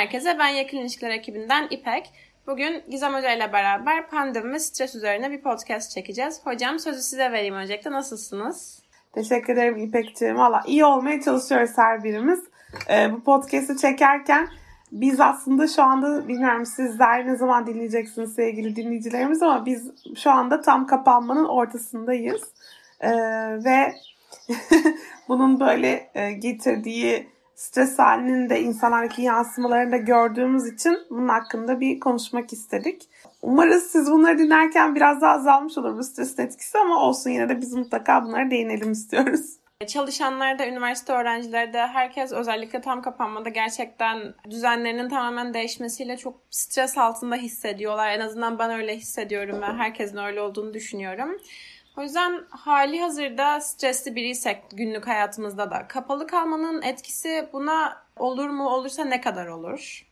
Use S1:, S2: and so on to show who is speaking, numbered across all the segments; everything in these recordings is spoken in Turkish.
S1: herkese. Ben Yakın İlişkiler ekibinden İpek. Bugün Gizem Hoca ile beraber pandemi ve stres üzerine bir podcast çekeceğiz. Hocam sözü size vereyim öncelikle. Nasılsınız?
S2: Teşekkür ederim İpek'ciğim. Valla iyi olmaya çalışıyoruz her birimiz. Ee, bu podcast'i çekerken biz aslında şu anda bilmiyorum sizler ne zaman dinleyeceksiniz sevgili dinleyicilerimiz ama biz şu anda tam kapanmanın ortasındayız. Ee, ve bunun böyle e, getirdiği stres halinin de insanlardaki yansımalarını da gördüğümüz için bunun hakkında bir konuşmak istedik. Umarız siz bunları dinlerken biraz daha azalmış olur bu stres etkisi ama olsun yine de biz mutlaka bunlara değinelim istiyoruz.
S1: Çalışanlar da, üniversite öğrencileri de herkes özellikle tam kapanmada gerçekten düzenlerinin tamamen değişmesiyle çok stres altında hissediyorlar. En azından ben öyle hissediyorum ve herkesin öyle olduğunu düşünüyorum. O yüzden hali hazırda stresli biriysek günlük hayatımızda da kapalı kalmanın etkisi buna olur mu? Olursa ne kadar olur?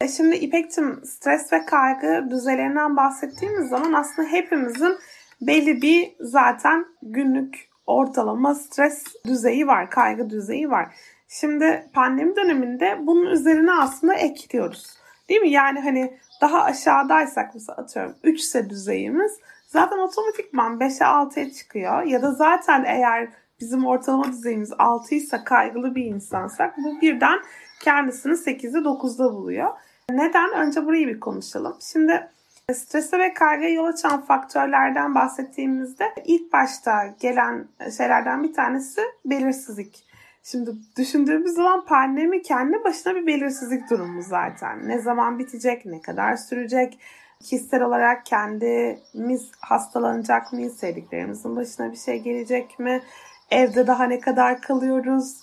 S2: E şimdi İpek'cim stres ve kaygı düzeylerinden bahsettiğimiz zaman aslında hepimizin belli bir zaten günlük ortalama stres düzeyi var, kaygı düzeyi var. Şimdi pandemi döneminde bunun üzerine aslında ekliyoruz. Değil mi? Yani hani daha aşağıdaysak mesela atıyorum 3 ise düzeyimiz zaten otomatikman 5'e 6'ya çıkıyor. Ya da zaten eğer bizim ortalama düzeyimiz 6 ise kaygılı bir insansak bu birden kendisini 8'de 9'da buluyor. Neden? Önce burayı bir konuşalım. Şimdi strese ve kaygıya yol açan faktörlerden bahsettiğimizde ilk başta gelen şeylerden bir tanesi belirsizlik. Şimdi düşündüğümüz zaman pandemi kendi başına bir belirsizlik durumu zaten. Ne zaman bitecek, ne kadar sürecek, kişisel olarak kendimiz hastalanacak mıyız, sevdiklerimizin başına bir şey gelecek mi, evde daha ne kadar kalıyoruz.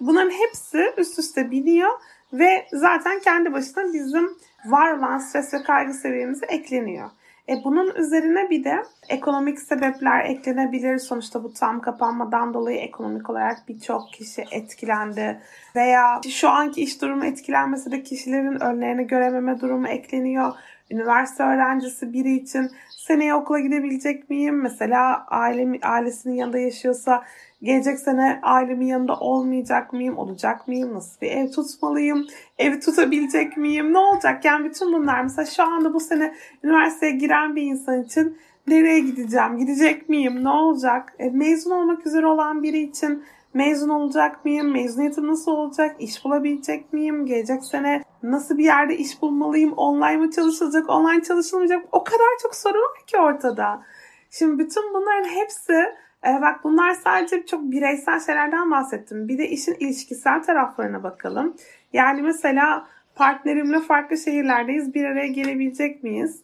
S2: Bunların hepsi üst üste biniyor ve zaten kendi başına bizim var olan stres ve kaygı seviyemize ekleniyor. E bunun üzerine bir de ekonomik sebepler eklenebilir. Sonuçta bu tam kapanmadan dolayı ekonomik olarak birçok kişi etkilendi. Veya şu anki iş durumu etkilenmese de kişilerin önlerini görememe durumu ekleniyor. Üniversite öğrencisi biri için seneye okula gidebilecek miyim? Mesela ailemi, ailesinin yanında yaşıyorsa gelecek sene ailemin yanında olmayacak mıyım? Olacak mıyım? Nasıl bir ev tutmalıyım? Evi tutabilecek miyim? Ne olacak? Yani bütün bunlar mesela şu anda bu sene üniversiteye giren bir insan için nereye gideceğim? Gidecek miyim? Ne olacak? E, mezun olmak üzere olan biri için mezun olacak mıyım? Mezuniyetim nasıl olacak? İş bulabilecek miyim? Gelecek sene nasıl bir yerde iş bulmalıyım? Online mı çalışılacak? Online çalışılmayacak? O kadar çok soru var ki ortada. Şimdi bütün bunların hepsi e, bak bunlar sadece çok bireysel şeylerden bahsettim. Bir de işin ilişkisel taraflarına bakalım. Yani mesela partnerimle farklı şehirlerdeyiz. Bir araya gelebilecek miyiz?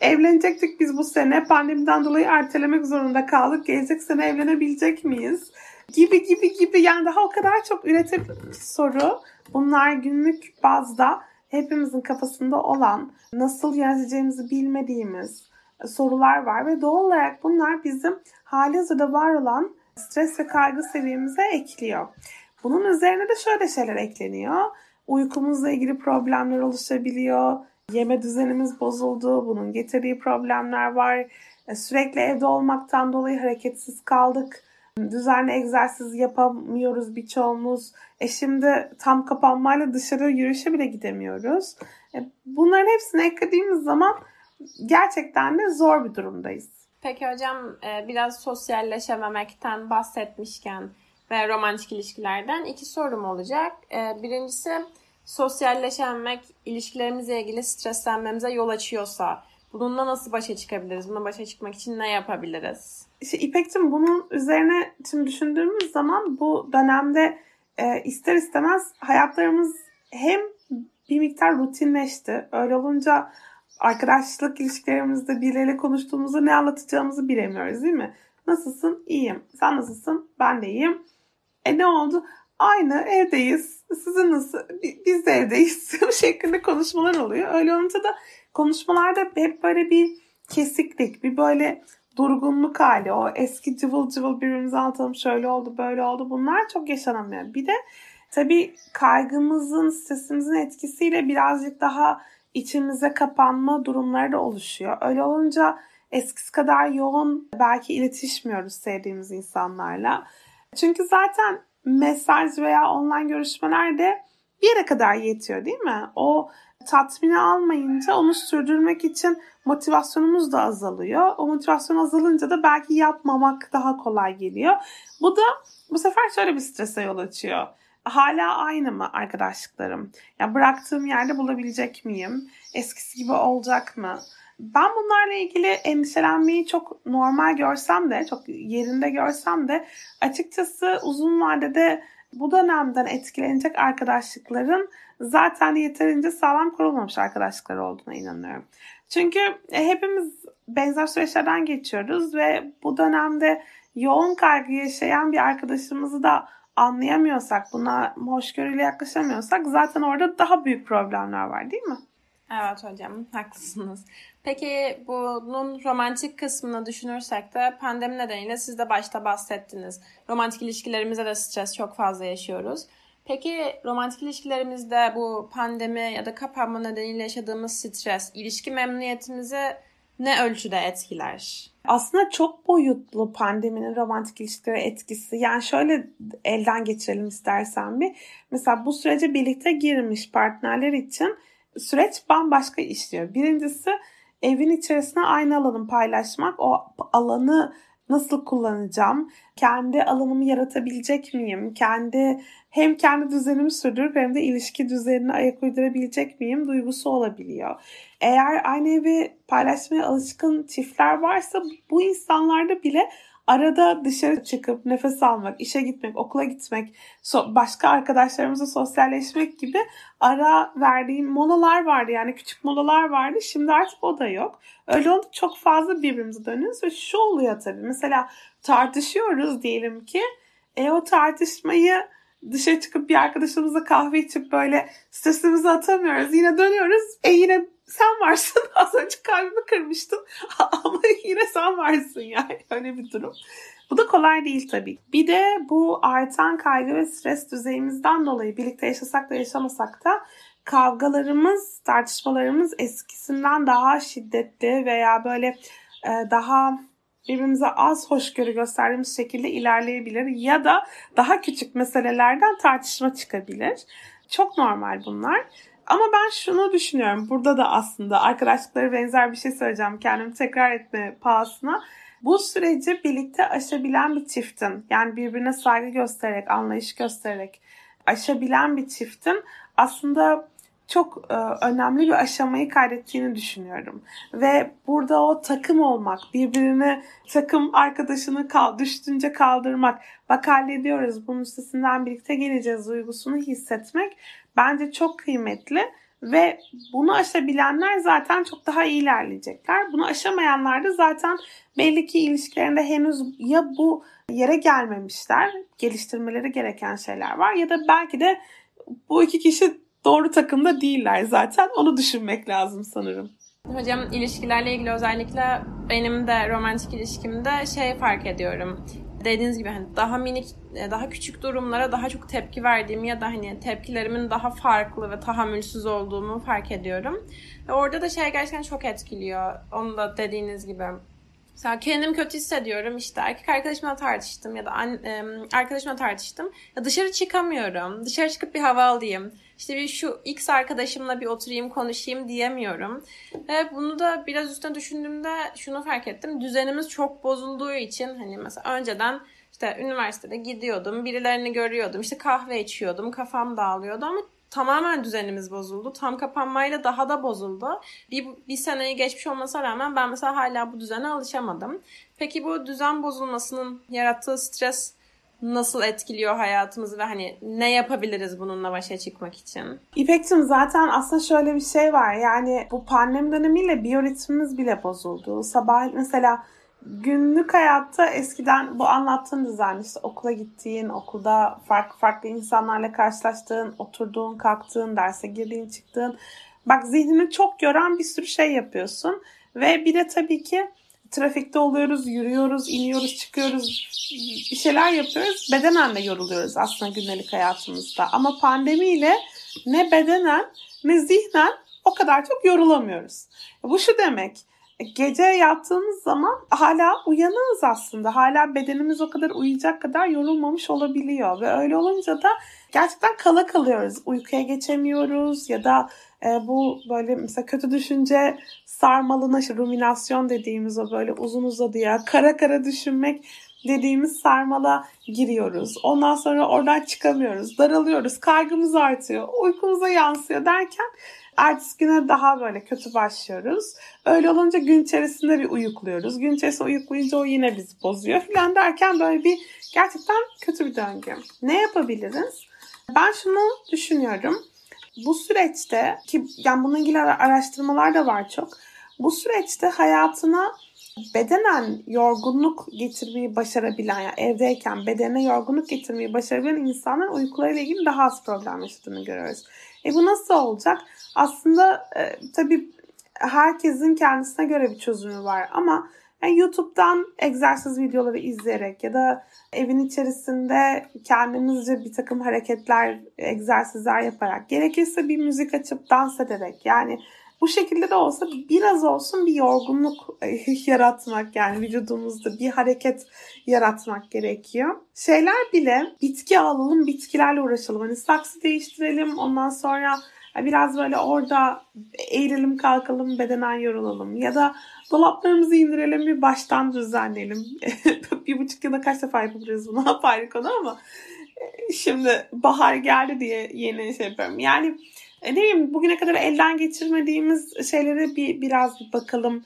S2: Evlenecektik biz bu sene. Pandemiden dolayı ertelemek zorunda kaldık. Gelecek sene evlenebilecek miyiz? Gibi gibi gibi. Yani daha o kadar çok üretebilir soru. Bunlar günlük bazda hepimizin kafasında olan, nasıl yöneteceğimizi bilmediğimiz sorular var ve doğal olarak bunlar bizim hali hazırda var olan stres ve kaygı seviyemize ekliyor. Bunun üzerine de şöyle şeyler ekleniyor. Uykumuzla ilgili problemler oluşabiliyor. Yeme düzenimiz bozuldu. Bunun getirdiği problemler var. E, sürekli evde olmaktan dolayı hareketsiz kaldık. Düzenli egzersiz yapamıyoruz birçoğumuz. E şimdi tam kapanmayla dışarı yürüyüşe bile gidemiyoruz. E bunların hepsini eklediğimiz zaman gerçekten de zor bir durumdayız.
S1: Peki hocam e, biraz sosyalleşememekten bahsetmişken ve romantik ilişkilerden iki sorum olacak. E, birincisi sosyalleşememek ilişkilerimizle ilgili streslenmemize yol açıyorsa bununla nasıl başa çıkabiliriz? Buna başa çıkmak için ne yapabiliriz?
S2: İşte İpek'cim bunun üzerine şimdi düşündüğümüz zaman bu dönemde e, ister istemez hayatlarımız hem bir miktar rutinleşti. Öyle olunca arkadaşlık ilişkilerimizde birileriyle konuştuğumuzda ne anlatacağımızı bilemiyoruz değil mi? Nasılsın? İyiyim. Sen nasılsın? Ben de iyiyim. E ne oldu? Aynı evdeyiz. Sizin nasıl? Biz de evdeyiz. Bu şeklinde konuşmalar oluyor. Öyle olunca da konuşmalarda hep böyle bir kesiklik, bir böyle durgunluk hali. O eski cıvıl cıvıl birbirimize anlatalım şöyle oldu böyle oldu. Bunlar çok yaşanamıyor. Bir de tabii kaygımızın, stresimizin etkisiyle birazcık daha içimize kapanma durumları da oluşuyor. Öyle olunca eskisi kadar yoğun belki iletişmiyoruz sevdiğimiz insanlarla. Çünkü zaten mesaj veya online görüşmelerde bir yere kadar yetiyor değil mi? O tatmini almayınca onu sürdürmek için motivasyonumuz da azalıyor. O motivasyon azalınca da belki yapmamak daha kolay geliyor. Bu da bu sefer şöyle bir strese yol açıyor. Hala aynı mı arkadaşlıklarım? Ya bıraktığım yerde bulabilecek miyim? Eskisi gibi olacak mı? Ben bunlarla ilgili endişelenmeyi çok normal görsem de, çok yerinde görsem de açıkçası uzun vadede bu dönemden etkilenecek arkadaşlıkların zaten yeterince sağlam kurulmamış arkadaşlıklar olduğuna inanıyorum. Çünkü e, hepimiz benzer süreçlerden geçiyoruz ve bu dönemde yoğun kaygı yaşayan bir arkadaşımızı da anlayamıyorsak, buna hoşgörüyle yaklaşamıyorsak zaten orada daha büyük problemler var değil mi?
S1: Evet hocam haklısınız. Peki bunun romantik kısmını düşünürsek de pandemi nedeniyle siz de başta bahsettiniz. Romantik ilişkilerimize de stres çok fazla yaşıyoruz. Peki romantik ilişkilerimizde bu pandemi ya da kapanma nedeniyle yaşadığımız stres ilişki memnuniyetimizi ne ölçüde etkiler?
S2: Aslında çok boyutlu pandeminin romantik ilişkilere etkisi. Yani şöyle elden geçirelim istersen bir. Mesela bu sürece birlikte girmiş partnerler için süreç bambaşka işliyor. Birincisi evin içerisine aynı alanı paylaşmak. O alanı nasıl kullanacağım? Kendi alanımı yaratabilecek miyim? Kendi hem kendi düzenimi sürdürüp hem de ilişki düzenine ayak uydurabilecek miyim duygusu olabiliyor. Eğer aynı evi paylaşmaya alışkın çiftler varsa bu insanlarda bile arada dışarı çıkıp nefes almak, işe gitmek, okula gitmek, başka arkadaşlarımızla sosyalleşmek gibi ara verdiğim molalar vardı. Yani küçük molalar vardı. Şimdi artık o da yok. Öyle oldu çok fazla birbirimize dönüyoruz ve şu oluyor tabii. Mesela tartışıyoruz diyelim ki. E o tartışmayı dışarı çıkıp bir arkadaşımızla kahve içip böyle stresimizi atamıyoruz. Yine dönüyoruz. E yine sen varsın. Az önce kalbimi kırmıştım. Ama yine sen varsın yani. Öyle bir durum. Bu da kolay değil tabii. Bir de bu artan kaygı ve stres düzeyimizden dolayı birlikte yaşasak da yaşamasak da kavgalarımız, tartışmalarımız eskisinden daha şiddetli veya böyle e, daha birbirimize az hoşgörü gösterdiğimiz şekilde ilerleyebilir ya da daha küçük meselelerden tartışma çıkabilir. Çok normal bunlar. Ama ben şunu düşünüyorum. Burada da aslında arkadaşlıkları benzer bir şey söyleyeceğim. Kendimi tekrar etme pahasına. Bu süreci birlikte aşabilen bir çiftin yani birbirine saygı göstererek, anlayış göstererek aşabilen bir çiftin aslında çok e, önemli bir aşamayı kaydettiğini düşünüyorum. Ve burada o takım olmak, birbirini takım arkadaşını kal, düştünce kaldırmak, bak hallediyoruz, bunun üstesinden birlikte geleceğiz duygusunu hissetmek bence çok kıymetli. Ve bunu aşabilenler zaten çok daha iyi ilerleyecekler. Bunu aşamayanlar da zaten belli ki ilişkilerinde henüz ya bu yere gelmemişler, geliştirmeleri gereken şeyler var ya da belki de bu iki kişi doğru takımda değiller zaten. Onu düşünmek lazım sanırım.
S1: Hocam ilişkilerle ilgili özellikle benim de romantik ilişkimde şey fark ediyorum. Dediğiniz gibi hani daha minik, e, daha küçük durumlara daha çok tepki verdiğimi ya da hani tepkilerimin daha farklı ve tahammülsüz olduğumu fark ediyorum. Ve orada da şey gerçekten çok etkiliyor. Onu da dediğiniz gibi. Mesela kendimi kötü hissediyorum işte erkek arkadaşımla tartıştım ya da an, arkadaşımla tartıştım. Ya dışarı çıkamıyorum. Dışarı çıkıp bir hava alayım işte bir şu X arkadaşımla bir oturayım konuşayım diyemiyorum. Ve bunu da biraz üstüne düşündüğümde şunu fark ettim. Düzenimiz çok bozulduğu için hani mesela önceden işte üniversitede gidiyordum, birilerini görüyordum, işte kahve içiyordum, kafam dağılıyordu ama tamamen düzenimiz bozuldu. Tam kapanmayla daha da bozuldu. Bir, bir seneyi geçmiş olmasına rağmen ben mesela hala bu düzene alışamadım. Peki bu düzen bozulmasının yarattığı stres nasıl etkiliyor hayatımızı ve hani ne yapabiliriz bununla başa çıkmak için?
S2: İpek'cim zaten aslında şöyle bir şey var. Yani bu pandemi dönemiyle biyoritmimiz bile bozuldu. Sabah mesela günlük hayatta eskiden bu anlattığın düzen işte okula gittiğin, okulda farklı farklı insanlarla karşılaştığın, oturduğun, kalktığın, derse girdiğin, çıktığın. Bak zihnini çok gören bir sürü şey yapıyorsun. Ve bir de tabii ki trafikte oluyoruz, yürüyoruz, iniyoruz, çıkıyoruz, bir şeyler yapıyoruz. Bedenen de yoruluyoruz aslında günlük hayatımızda. Ama pandemiyle ne bedenen ne zihnen o kadar çok yorulamıyoruz. Bu şu demek. gece yattığımız zaman hala uyanığız aslında. Hala bedenimiz o kadar uyuyacak kadar yorulmamış olabiliyor. Ve öyle olunca da gerçekten kala kalıyoruz. Uykuya geçemiyoruz ya da e, bu böyle mesela kötü düşünce sarmalına işte ruminasyon dediğimiz o böyle uzun uzadıya kara kara düşünmek dediğimiz sarmala giriyoruz. Ondan sonra oradan çıkamıyoruz. Daralıyoruz. Kaygımız artıyor. Uykumuza yansıyor derken ertesi güne daha böyle kötü başlıyoruz. Öyle olunca gün içerisinde bir uyukluyoruz. Gün içerisinde uyuklayınca o yine bizi bozuyor falan derken böyle bir gerçekten kötü bir döngü. Ne yapabiliriz? Ben şunu düşünüyorum. Bu süreçte ki yani bununla ilgili araştırmalar da var çok. Bu süreçte hayatına bedenen yorgunluk getirmeyi başarabilen, yani evdeyken bedene yorgunluk getirmeyi başarabilen insanların uykularıyla ilgili daha az problem yaşadığını görüyoruz. E bu nasıl olacak? Aslında e, tabii herkesin kendisine göre bir çözümü var ama yani YouTube'dan egzersiz videoları izleyerek ya da evin içerisinde kendinizce bir takım hareketler, egzersizler yaparak, gerekirse bir müzik açıp dans ederek yani bu şekilde de olsa biraz olsun bir yorgunluk yaratmak yani vücudumuzda bir hareket yaratmak gerekiyor. Şeyler bile bitki alalım, bitkilerle uğraşalım. Hani saksı değiştirelim ondan sonra biraz böyle orada eğilelim kalkalım bedenen yorulalım ya da dolaplarımızı indirelim bir baştan düzenleyelim. bir buçuk yılda kaç defa yapabiliriz bunu apayrı konu ama şimdi bahar geldi diye yeni şey yapıyorum. Yani e, ne bileyim bugüne kadar elden geçirmediğimiz şeylere bir biraz bir bakalım.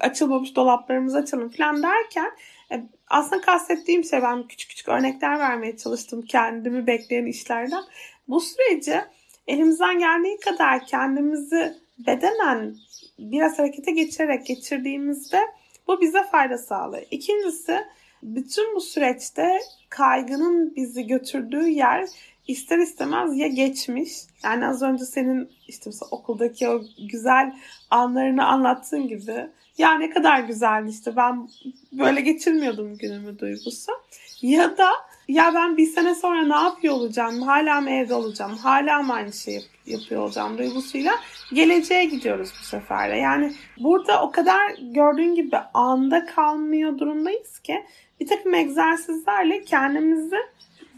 S2: Açılmamış dolaplarımızı açalım falan derken e, aslında kastettiğim şey ben küçük küçük örnekler vermeye çalıştım kendimi bekleyen işlerden. Bu süreci elimizden geldiği kadar kendimizi bedenen biraz harekete geçirerek geçirdiğimizde bu bize fayda sağlıyor. İkincisi bütün bu süreçte kaygının bizi götürdüğü yer ister istemez ya geçmiş yani az önce senin işte okuldaki o güzel anlarını anlattığın gibi ya ne kadar güzeldi işte ben böyle geçirmiyordum günümü duygusu ya da ya ben bir sene sonra ne yapıyor olacağım hala mı evde olacağım hala mı aynı şeyi yapıyor olacağım duygusuyla geleceğe gidiyoruz bu sefer de. Yani burada o kadar gördüğün gibi anda kalmıyor durumdayız ki bir takım egzersizlerle kendimizi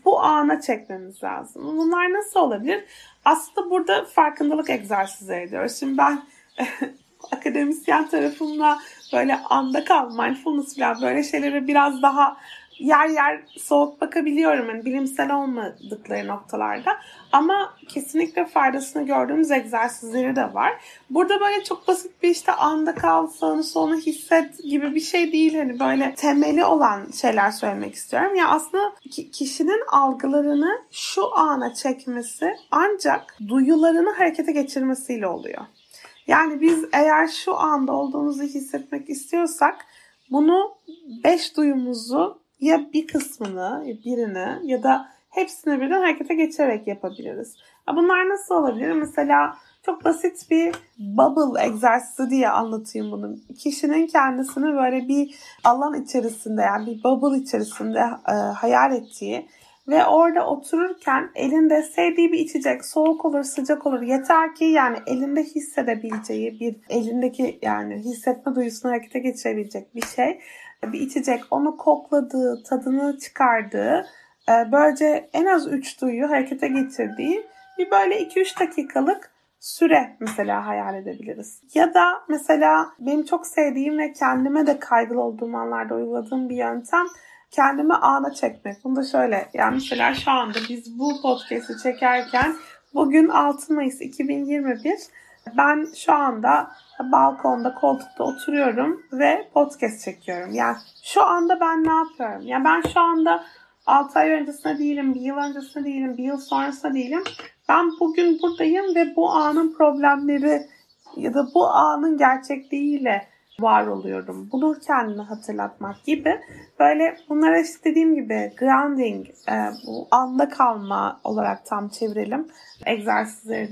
S2: bu ana çekmemiz lazım. Bunlar nasıl olabilir? Aslında burada farkındalık egzersizleri ediyoruz. Şimdi ben akademisyen tarafımla böyle anda kal, mindfulness falan böyle şeylere biraz daha yer yer soğuk bakabiliyorum yani bilimsel olmadıkları noktalarda. Ama kesinlikle faydasını gördüğümüz egzersizleri de var. Burada böyle çok basit bir işte anda kal, sağını solunu hisset gibi bir şey değil. Hani böyle temeli olan şeyler söylemek istiyorum. Ya yani aslında kişinin algılarını şu ana çekmesi ancak duyularını harekete geçirmesiyle oluyor. Yani biz eğer şu anda olduğumuzu hissetmek istiyorsak bunu beş duyumuzu ya bir kısmını, birini ya da hepsini birden harekete geçerek yapabiliriz. Bunlar nasıl olabilir? Mesela çok basit bir bubble egzersizi diye anlatayım bunu. Kişinin kendisini böyle bir alan içerisinde yani bir bubble içerisinde e, hayal ettiği ve orada otururken elinde sevdiği bir içecek soğuk olur sıcak olur yeter ki yani elinde hissedebileceği bir elindeki yani hissetme duyusunu harekete geçirebilecek bir şey bir içecek onu kokladığı, tadını çıkardığı, e, böylece en az 3 duyu harekete getirdiği bir böyle 2-3 dakikalık süre mesela hayal edebiliriz. Ya da mesela benim çok sevdiğim ve kendime de kaygılı olduğum anlarda uyguladığım bir yöntem kendimi ana çekmek. Bunu da şöyle yani mesela şu anda biz bu podcast'i çekerken bugün 6 Mayıs 2021 ben şu anda balkonda koltukta oturuyorum ve podcast çekiyorum. Yani şu anda ben ne yapıyorum? Yani ben şu anda 6 ay öncesinde değilim, bir yıl öncesinde değilim, bir yıl sonrasında değilim. Ben bugün buradayım ve bu anın problemleri ya da bu anın gerçekliğiyle var oluyorum. Bunu kendime hatırlatmak gibi böyle bunlara istediğim gibi grounding, e, bu anda kalma olarak tam çevirelim egzersizleri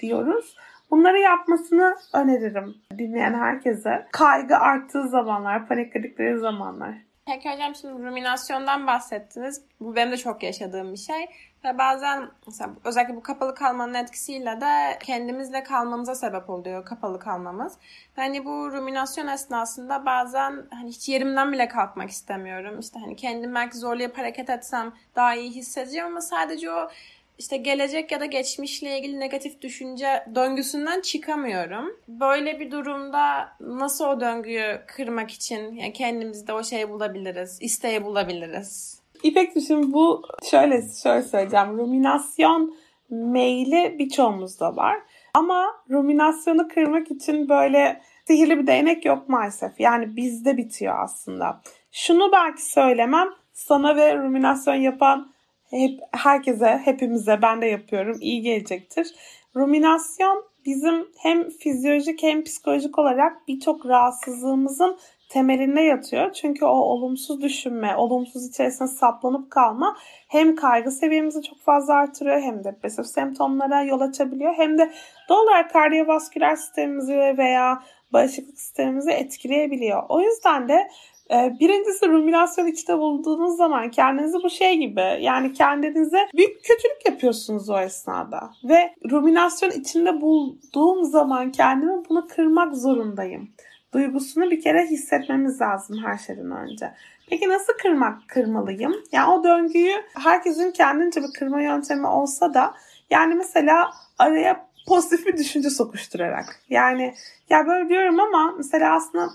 S2: diyoruz. Bunları yapmasını öneririm dinleyen herkese. Kaygı arttığı zamanlar, panikledikleri zamanlar.
S1: Peki hocam şimdi ruminasyondan bahsettiniz. Bu benim de çok yaşadığım bir şey. Ve bazen mesela özellikle bu kapalı kalmanın etkisiyle de kendimizle kalmamıza sebep oluyor kapalı kalmamız. Hani bu ruminasyon esnasında bazen hani hiç yerimden bile kalkmak istemiyorum. İşte hani kendim belki zorlayıp hareket etsem daha iyi hissedeceğim ama sadece o işte gelecek ya da geçmişle ilgili negatif düşünce döngüsünden çıkamıyorum. Böyle bir durumda nasıl o döngüyü kırmak için yani kendimizde o şeyi bulabiliriz, isteği bulabiliriz?
S2: İpek şimdi bu şöyle şöyle söyleyeceğim. Ruminasyon meyli birçoğumuzda var. Ama ruminasyonu kırmak için böyle sihirli bir değnek yok maalesef. Yani bizde bitiyor aslında. Şunu belki söylemem sana ve ruminasyon yapan hep herkese, hepimize ben de yapıyorum iyi gelecektir. Ruminasyon bizim hem fizyolojik hem psikolojik olarak birçok rahatsızlığımızın temelinde yatıyor. Çünkü o olumsuz düşünme, olumsuz içerisine saplanıp kalma hem kaygı seviyemizi çok fazla artırıyor hem depresif semptomlara yol açabiliyor hem de doğal olarak kardiyovasküler sistemimizi veya bağışıklık sistemimizi etkileyebiliyor. O yüzden de Birincisi ruminasyon içinde bulduğunuz zaman kendinizi bu şey gibi yani kendinize büyük kötülük yapıyorsunuz o esnada. Ve ruminasyon içinde bulduğum zaman kendimi bunu kırmak zorundayım duygusunu bir kere hissetmemiz lazım her şeyden önce. Peki nasıl kırmak kırmalıyım? Yani o döngüyü herkesin kendince bir kırma yöntemi olsa da yani mesela araya pozitif bir düşünce sokuşturarak. Yani ya böyle diyorum ama mesela aslında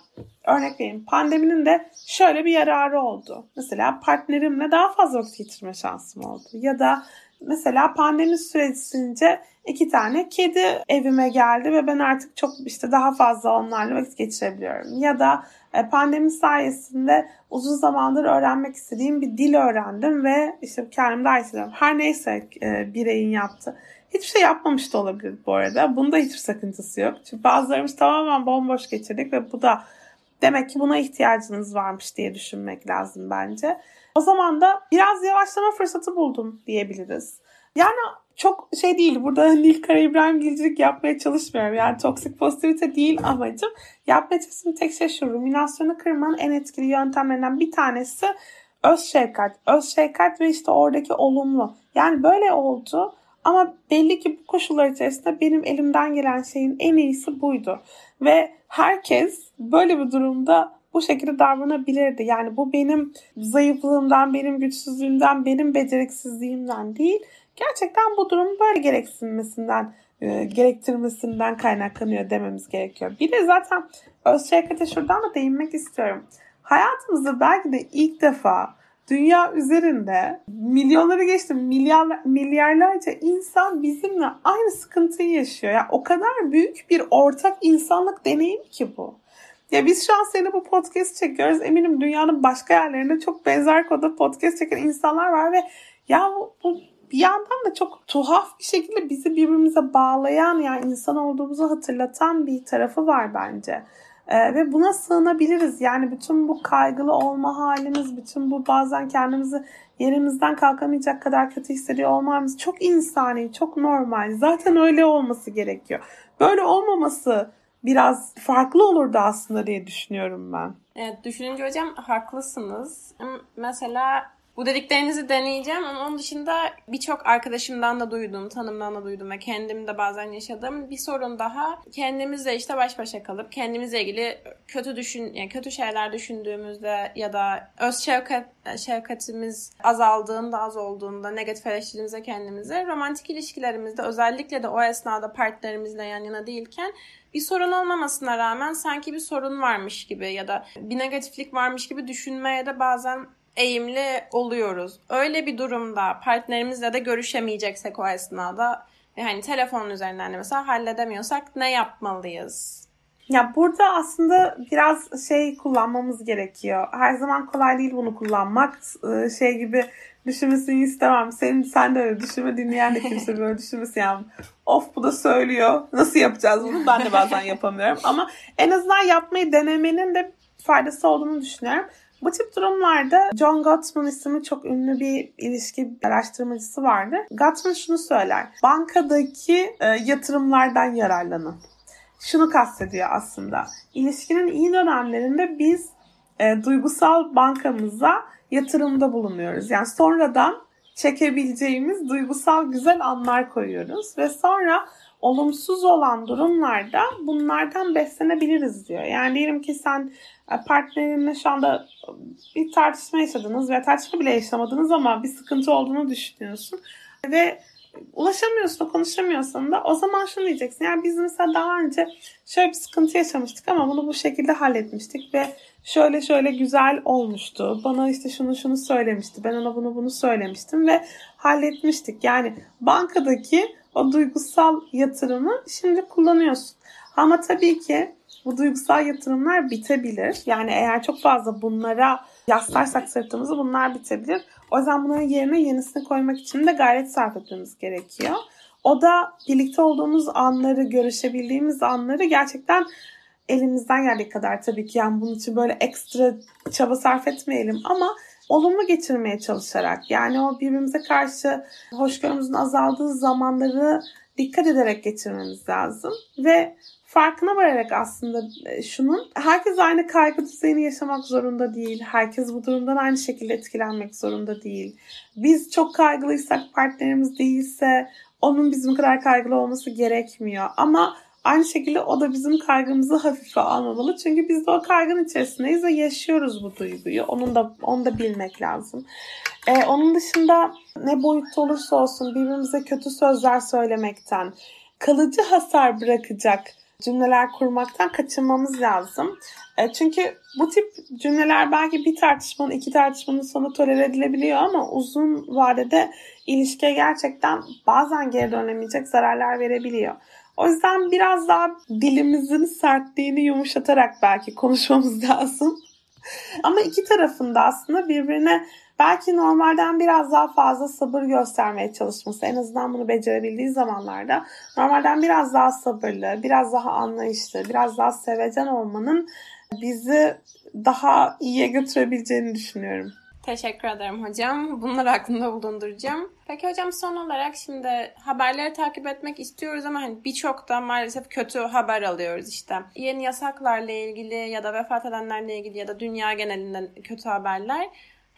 S2: örnek vereyim pandeminin de şöyle bir yararı oldu. Mesela partnerimle daha fazla vakit geçirme şansım oldu. Ya da mesela pandemi sürecince iki tane kedi evime geldi ve ben artık çok işte daha fazla onlarla vakit geçirebiliyorum. Ya da e, pandemi sayesinde uzun zamandır öğrenmek istediğim bir dil öğrendim ve işte kendimi daha hissediyorum. Her neyse e, bireyin yaptı. Hiçbir şey yapmamış da olabilir bu arada. Bunda hiçbir sakıncası yok. Çünkü bazılarımız tamamen bomboş geçirdik ve bu da demek ki buna ihtiyacınız varmış diye düşünmek lazım bence. O zaman da biraz yavaşlama fırsatı buldum diyebiliriz. Yani çok şey değil burada Nilkara İbrahim Gilcilik yapmaya çalışmıyorum. Yani toksik pozitivite değil amacım. Yapmaya çalıştığım tek şey şu ruminasyonu kırmanın en etkili yöntemlerinden bir tanesi öz şefkat. Öz şefkat ve işte oradaki olumlu. Yani böyle oldu ama belli ki bu koşullar içerisinde benim elimden gelen şeyin en iyisi buydu. Ve herkes böyle bir durumda bu şekilde davranabilirdi. Yani bu benim zayıflığımdan, benim güçsüzlüğümden, benim beceriksizliğimden değil. Gerçekten bu durum böyle gereksinmesinden, e, gerektirmesinden kaynaklanıyor dememiz gerekiyor. Bir de zaten öz şefkate şuradan da değinmek istiyorum. Hayatımızda belki de ilk defa dünya üzerinde milyonları geçtim milyar, milyarlarca insan bizimle aynı sıkıntıyı yaşıyor. Yani o kadar büyük bir ortak insanlık deneyim ki bu. Ya biz şu an seni bu podcast çekiyoruz. Eminim dünyanın başka yerlerinde çok benzer koda podcast çeken insanlar var ve ya bu, bu bir yandan da çok tuhaf bir şekilde bizi birbirimize bağlayan yani insan olduğumuzu hatırlatan bir tarafı var bence. Ee, ve buna sığınabiliriz. Yani bütün bu kaygılı olma halimiz, bütün bu bazen kendimizi yerimizden kalkamayacak kadar kötü hissediyor olmamız çok insani, çok normal. Zaten öyle olması gerekiyor. Böyle olmaması biraz farklı olurdu aslında diye düşünüyorum ben.
S1: Evet düşününce hocam haklısınız. Mesela bu dediklerinizi deneyeceğim ama onun dışında birçok arkadaşımdan da duydum, tanımdan da duydum ve kendim de bazen yaşadığım bir sorun daha. Kendimizle işte baş başa kalıp kendimizle ilgili kötü düşün yani kötü şeyler düşündüğümüzde ya da öz şefkat şefkatimiz azaldığında, az olduğunda negatif eleştirdiğimizde kendimize romantik ilişkilerimizde özellikle de o esnada partnerimizle yan yana değilken bir sorun olmamasına rağmen sanki bir sorun varmış gibi ya da bir negatiflik varmış gibi düşünmeye de bazen eğimli oluyoruz. Öyle bir durumda partnerimizle de görüşemeyeceksek o esnada ve hani telefonun üzerinden de mesela halledemiyorsak ne yapmalıyız?
S2: Ya burada aslında biraz şey kullanmamız gerekiyor. Her zaman kolay değil bunu kullanmak. Ee, şey gibi düşünmesini istemem. Senin sen de öyle düşünme dinleyen de kimse böyle düşünmesin yani. Of bu da söylüyor. Nasıl yapacağız bunu? Ben de bazen yapamıyorum. Ama en azından yapmayı denemenin de faydası olduğunu düşünüyorum. Bu tip durumlarda John Gottman isimli çok ünlü bir ilişki araştırmacısı vardı. Gottman şunu söyler. Bankadaki e, yatırımlardan yararlanın. Şunu kastediyor aslında. İlişkinin iyi dönemlerinde biz e, duygusal bankamıza yatırımda bulunuyoruz. Yani sonradan çekebileceğimiz duygusal güzel anlar koyuyoruz ve sonra olumsuz olan durumlarda bunlardan beslenebiliriz diyor. Yani diyelim ki sen partnerinle şu anda bir tartışma yaşadınız ve tartışma bile yaşamadınız ama bir sıkıntı olduğunu düşünüyorsun ve ulaşamıyorsun, konuşamıyorsun da o zaman şunu diyeceksin. Yani biz mesela daha önce şöyle bir sıkıntı yaşamıştık ama bunu bu şekilde halletmiştik ve şöyle şöyle güzel olmuştu. Bana işte şunu şunu söylemişti. Ben ona bunu bunu söylemiştim ve halletmiştik. Yani bankadaki o duygusal yatırımı şimdi kullanıyorsun. Ama tabii ki bu duygusal yatırımlar bitebilir. Yani eğer çok fazla bunlara yaslarsak sırtımızı bunlar bitebilir. O yüzden bunların yerine yenisini koymak için de gayret sarf etmemiz gerekiyor. O da birlikte olduğumuz anları, görüşebildiğimiz anları gerçekten elimizden geldiği kadar tabii ki yani bunun için böyle ekstra çaba sarf etmeyelim ama olumlu geçirmeye çalışarak yani o birbirimize karşı hoşgörümüzün azaldığı zamanları dikkat ederek geçirmemiz lazım ve farkına vararak aslında e, şunun herkes aynı kaygı düzeyini yaşamak zorunda değil. Herkes bu durumdan aynı şekilde etkilenmek zorunda değil. Biz çok kaygılıysak partnerimiz değilse onun bizim kadar kaygılı olması gerekmiyor. Ama aynı şekilde o da bizim kaygımızı hafife almamalı. Çünkü biz de o kaygının içerisindeyiz ve yaşıyoruz bu duyguyu. Onun da onu da bilmek lazım. Ee, onun dışında ne boyutta olursa olsun birbirimize kötü sözler söylemekten, kalıcı hasar bırakacak cümleler kurmaktan kaçınmamız lazım. E, çünkü bu tip cümleler belki bir tartışmanın, iki tartışmanın sonu tolere edilebiliyor ama uzun vadede ilişkiye gerçekten bazen geri dönemeyecek zararlar verebiliyor. O yüzden biraz daha dilimizin sertliğini yumuşatarak belki konuşmamız lazım. Ama iki tarafında aslında birbirine belki normalden biraz daha fazla sabır göstermeye çalışması en azından bunu becerebildiği zamanlarda normalden biraz daha sabırlı, biraz daha anlayışlı, biraz daha sevecen olmanın bizi daha iyiye götürebileceğini düşünüyorum.
S1: Teşekkür ederim hocam. Bunları aklımda bulunduracağım. Peki hocam son olarak şimdi haberleri takip etmek istiyoruz ama hani birçok da maalesef kötü haber alıyoruz işte. Yeni yasaklarla ilgili ya da vefat edenlerle ilgili ya da dünya genelinden kötü haberler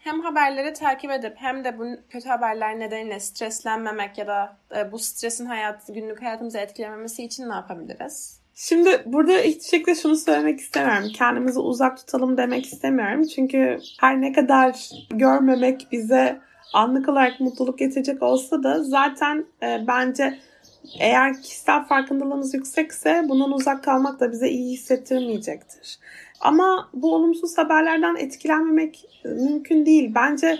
S1: hem haberleri takip edip hem de bu kötü haberler nedeniyle streslenmemek ya da e, bu stresin hayat, günlük hayatımızı etkilememesi için ne yapabiliriz?
S2: Şimdi burada hiçbir şekilde şunu söylemek istemiyorum. Kendimizi uzak tutalım demek istemiyorum. Çünkü her ne kadar görmemek bize anlık olarak mutluluk getirecek olsa da zaten e, bence eğer kişisel farkındalığımız yüksekse bundan uzak kalmak da bize iyi hissettirmeyecektir. Ama bu olumsuz haberlerden etkilenmemek mümkün değil. Bence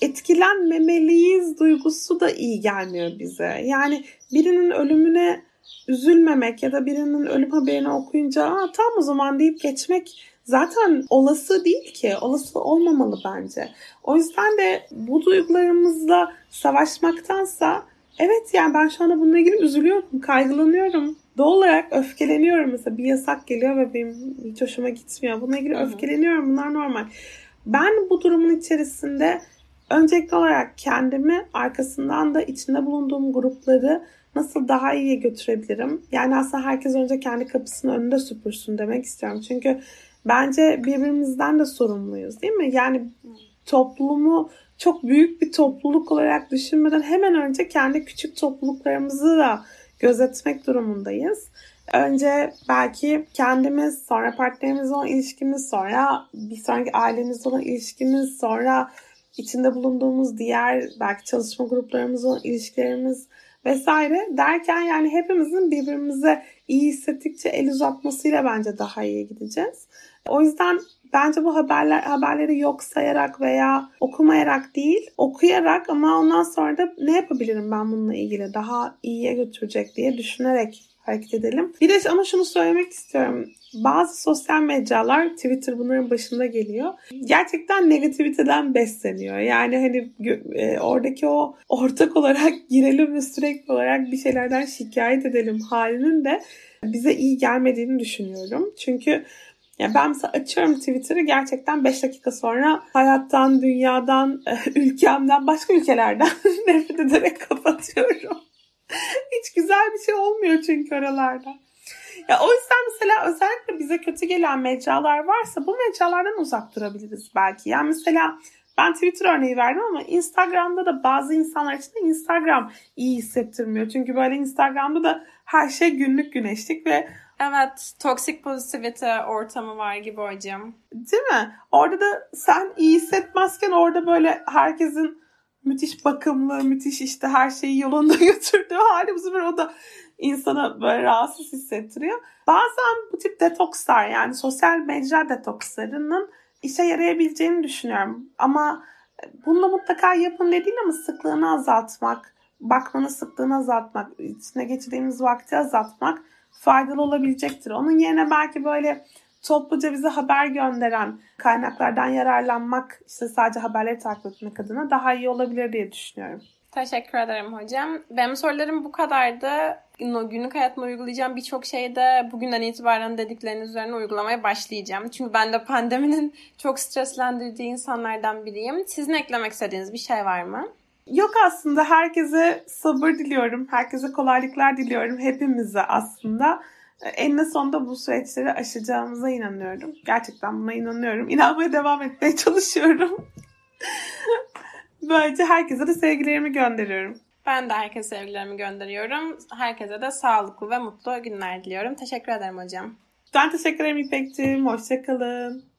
S2: etkilenmemeliyiz duygusu da iyi gelmiyor bize. Yani birinin ölümüne üzülmemek ya da birinin ölüm haberini okuyunca Aa, tam o zaman deyip geçmek zaten olası değil ki. Olası olmamalı bence. O yüzden de bu duygularımızla savaşmaktansa evet yani ben şu anda bununla ilgili üzülüyorum, kaygılanıyorum doğal olarak öfkeleniyorum. Mesela bir yasak geliyor ve benim hiç hoşuma gitmiyor. Bununla ilgili Hı-hı. öfkeleniyorum. Bunlar normal. Ben bu durumun içerisinde öncelikli olarak kendimi arkasından da içinde bulunduğum grupları nasıl daha iyiye götürebilirim? Yani aslında herkes önce kendi kapısının önünde süpürsün demek istiyorum. Çünkü bence birbirimizden de sorumluyuz değil mi? Yani toplumu çok büyük bir topluluk olarak düşünmeden hemen önce kendi küçük topluluklarımızı da gözetmek durumundayız. Önce belki kendimiz, sonra partnerimizle olan ilişkimiz, sonra bir sonraki ailemizle olan ilişkimiz, sonra içinde bulunduğumuz diğer belki çalışma gruplarımızla olan ilişkilerimiz vesaire derken yani hepimizin birbirimize iyi hissettikçe el uzatmasıyla bence daha iyi gideceğiz. O yüzden bence bu haberler haberleri yok sayarak veya okumayarak değil, okuyarak ama ondan sonra da ne yapabilirim ben bununla ilgili daha iyiye götürecek diye düşünerek hareket edelim. Bir de ama şunu söylemek istiyorum. Bazı sosyal mecralar Twitter bunların başında geliyor. Gerçekten negativiteden besleniyor. Yani hani e, oradaki o ortak olarak girelim ve sürekli olarak bir şeylerden şikayet edelim halinin de bize iyi gelmediğini düşünüyorum. Çünkü ya ben mesela açıyorum Twitter'ı gerçekten 5 dakika sonra hayattan, dünyadan, ülkemden, başka ülkelerden nefret ederek kapatıyorum. Hiç güzel bir şey olmuyor çünkü oralarda. Ya o yüzden mesela özellikle bize kötü gelen mecralar varsa bu mecralardan uzak durabiliriz belki. Yani mesela ben Twitter örneği verdim ama Instagram'da da bazı insanlar için de Instagram iyi hissettirmiyor. Çünkü böyle Instagram'da da her şey günlük güneşlik ve
S1: Evet, toksik pozitivite ortamı var gibi hocam.
S2: Değil mi? Orada da sen iyi hissetmezken orada böyle herkesin müthiş bakımlı, müthiş işte her şeyi yolunda götürdüğü hali bu sefer o da insana böyle rahatsız hissettiriyor. Bazen bu tip detokslar yani sosyal mecra detokslarının işe yarayabileceğini düşünüyorum. Ama bunu mutlaka yapın dediğin ama sıklığını azaltmak, bakmanın sıklığını azaltmak, içine geçirdiğimiz vakti azaltmak faydalı olabilecektir. Onun yerine belki böyle topluca bize haber gönderen kaynaklardan yararlanmak, işte sadece haberleri takip etmek adına daha iyi olabilir diye düşünüyorum.
S1: Teşekkür ederim hocam. Benim sorularım bu kadardı. Günlük hayatımda uygulayacağım birçok şeyi de bugünden itibaren dedikleriniz üzerine uygulamaya başlayacağım. Çünkü ben de pandeminin çok streslendirdiği insanlardan biriyim. Sizin eklemek istediğiniz bir şey var mı?
S2: Yok aslında herkese sabır diliyorum. Herkese kolaylıklar diliyorum. Hepimize aslında. Eninde sonunda bu süreçleri aşacağımıza inanıyorum. Gerçekten buna inanıyorum. İnanmaya devam etmeye çalışıyorum. Böylece herkese de sevgilerimi gönderiyorum.
S1: Ben de herkese sevgilerimi gönderiyorum. Herkese de sağlıklı ve mutlu günler diliyorum. Teşekkür ederim hocam.
S2: Ben teşekkür ederim İpek'ciğim. Hoşçakalın.